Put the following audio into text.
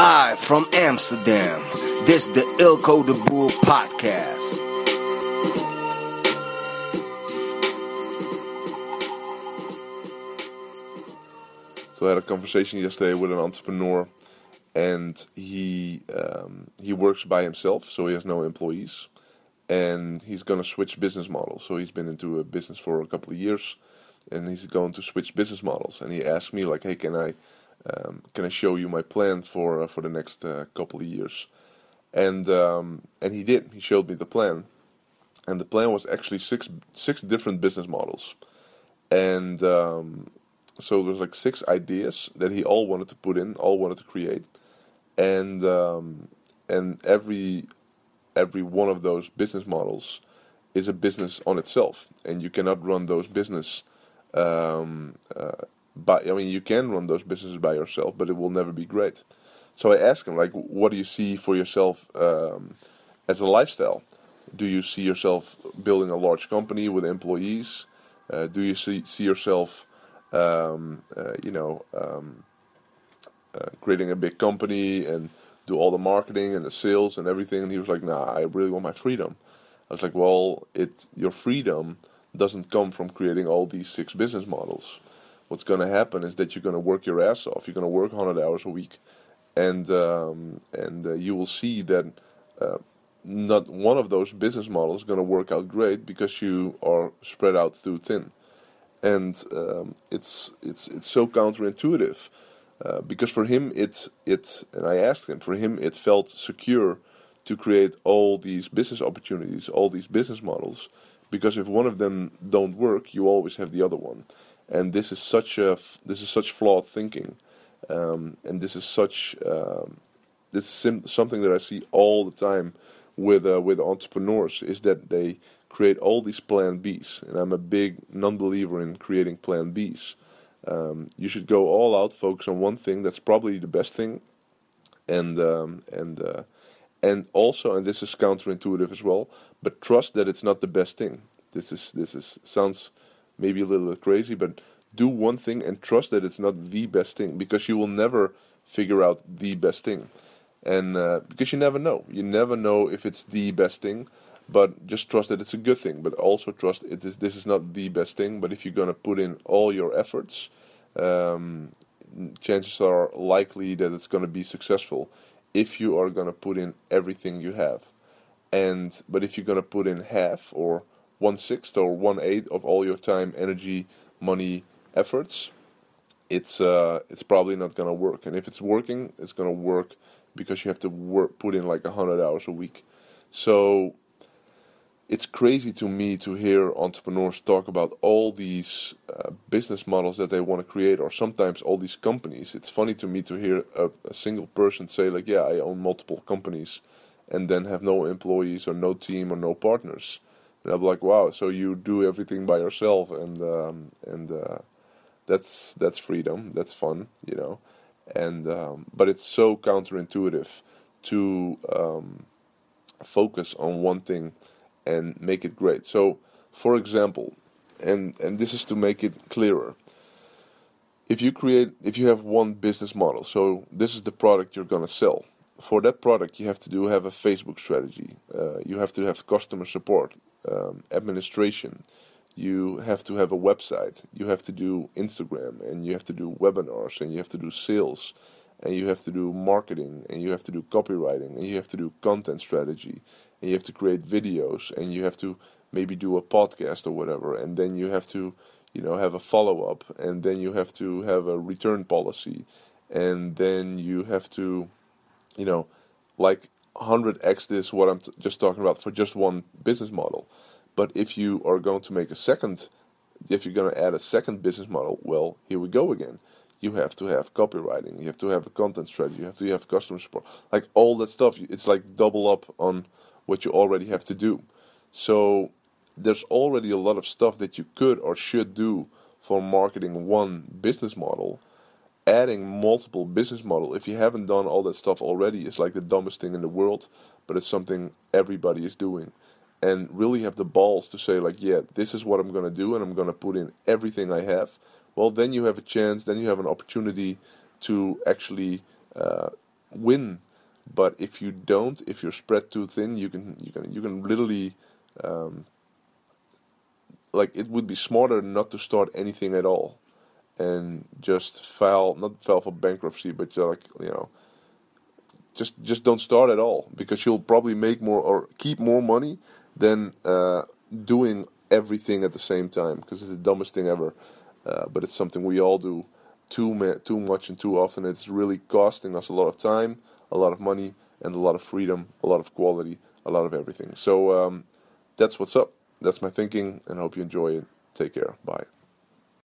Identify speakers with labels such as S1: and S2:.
S1: Live from Amsterdam, this is the Eelco de Boer podcast.
S2: So I had a conversation yesterday with an entrepreneur, and he um, he works by himself, so he has no employees, and he's going to switch business models. So he's been into a business for a couple of years, and he's going to switch business models. And he asked me like, "Hey, can I um, can I show you my plan for uh, for the next uh, couple of years?" And um, and he did. He showed me the plan, and the plan was actually six six different business models, and um, so there's like six ideas that he all wanted to put in, all wanted to create, and um, and every every one of those business models is a business on itself, and you cannot run those business. Um, uh, by I mean, you can run those businesses by yourself, but it will never be great. So I asked him, like, what do you see for yourself um, as a lifestyle? Do you see yourself building a large company with employees? Uh, do you see see yourself um, uh, you know, um, uh, creating a big company and do all the marketing and the sales and everything. And he was like, "Nah, I really want my freedom." I was like, "Well, it your freedom doesn't come from creating all these six business models. What's going to happen is that you're going to work your ass off. You're going to work 100 hours a week, and um, and uh, you will see that." Uh, not one of those business models is going to work out great because you are spread out too thin and um, it's it's it's so counterintuitive uh, because for him it it and I asked him for him it felt secure to create all these business opportunities, all these business models, because if one of them don't work, you always have the other one, and this is such a this is such flawed thinking, um, and this is such um, this is sim- something that I see all the time with uh, with entrepreneurs is that they create all these plan Bs. And I'm a big non-believer in creating plan Bs. Um, you should go all out, focus on one thing. That's probably the best thing, and um, and uh, and also, and this is counterintuitive as well. But trust that it's not the best thing. This is this is sounds maybe a little bit crazy, but do one thing and trust that it's not the best thing because you will never figure out the best thing, and uh, because you never know. You never know if it's the best thing but just trust that it's a good thing. But also trust it is this is not the best thing. But if you're gonna put in all your efforts, um, chances are likely that it's gonna be successful. If you are gonna put in everything you have, and but if you're gonna put in half or one sixth or one eighth of all your time, energy, money, efforts, it's uh, it's probably not gonna work. And if it's working, it's gonna work because you have to work put in like hundred hours a week. So it's crazy to me to hear entrepreneurs talk about all these uh, business models that they want to create, or sometimes all these companies. It's funny to me to hear a, a, single person say, like, yeah, I own multiple companies, and then have no employees or no team or no partners. And I'm like, wow, so you do everything by yourself, and um, and uh, that's that's freedom, that's fun, you know. And um, but it's so counterintuitive to um, focus on one thing and make it great. So, for example, and and this is to make it clearer. If you create, if you have one business model, so this is the product you're gonna sell. For that product, you have to do have a Facebook strategy. Uh, you have to have customer support, um, administration. You have to have a website. You have to do Instagram, and you have to do webinars, and you have to do sales, and you have to do marketing, and you have to do copywriting, and you have to do content strategy, and you have to create videos and you have to maybe do a podcast or whatever and then you have to you know have a follow up and then you have to have a return policy and then you have to you know like 100x this what I'm t- just talking about for just one business model but if you are going to make a second if you're going to add a second business model well here we go again you have to have copywriting you have to have a content strategy you have to have customer support like all that stuff it's like double up on what you already have to do. So there's already a lot of stuff that you could or should do for marketing one business model. Adding multiple business model, if you haven't done all that stuff already, is like the dumbest thing in the world, but it's something everybody is doing. And really have the balls to say, like, yeah, this is what I'm going to do, and I'm going to put in everything I have. Well, then you have a chance, then you have an opportunity to actually uh, win. But if you don't, if you're spread too thin, you can you can you can literally um, like it would be smarter not to start anything at all and just file not file for bankruptcy, but like you know just just don't start at all because you'll probably make more or keep more money than uh, doing everything at the same time because it's the dumbest thing ever. Uh, but it's something we all do too ma- too much and too often. It's really costing us a lot of time, a lot of money, and a lot of freedom, a lot of quality, a lot of everything. So um, that's what's up. That's my thinking, and I hope you enjoy it. Take care. Bye.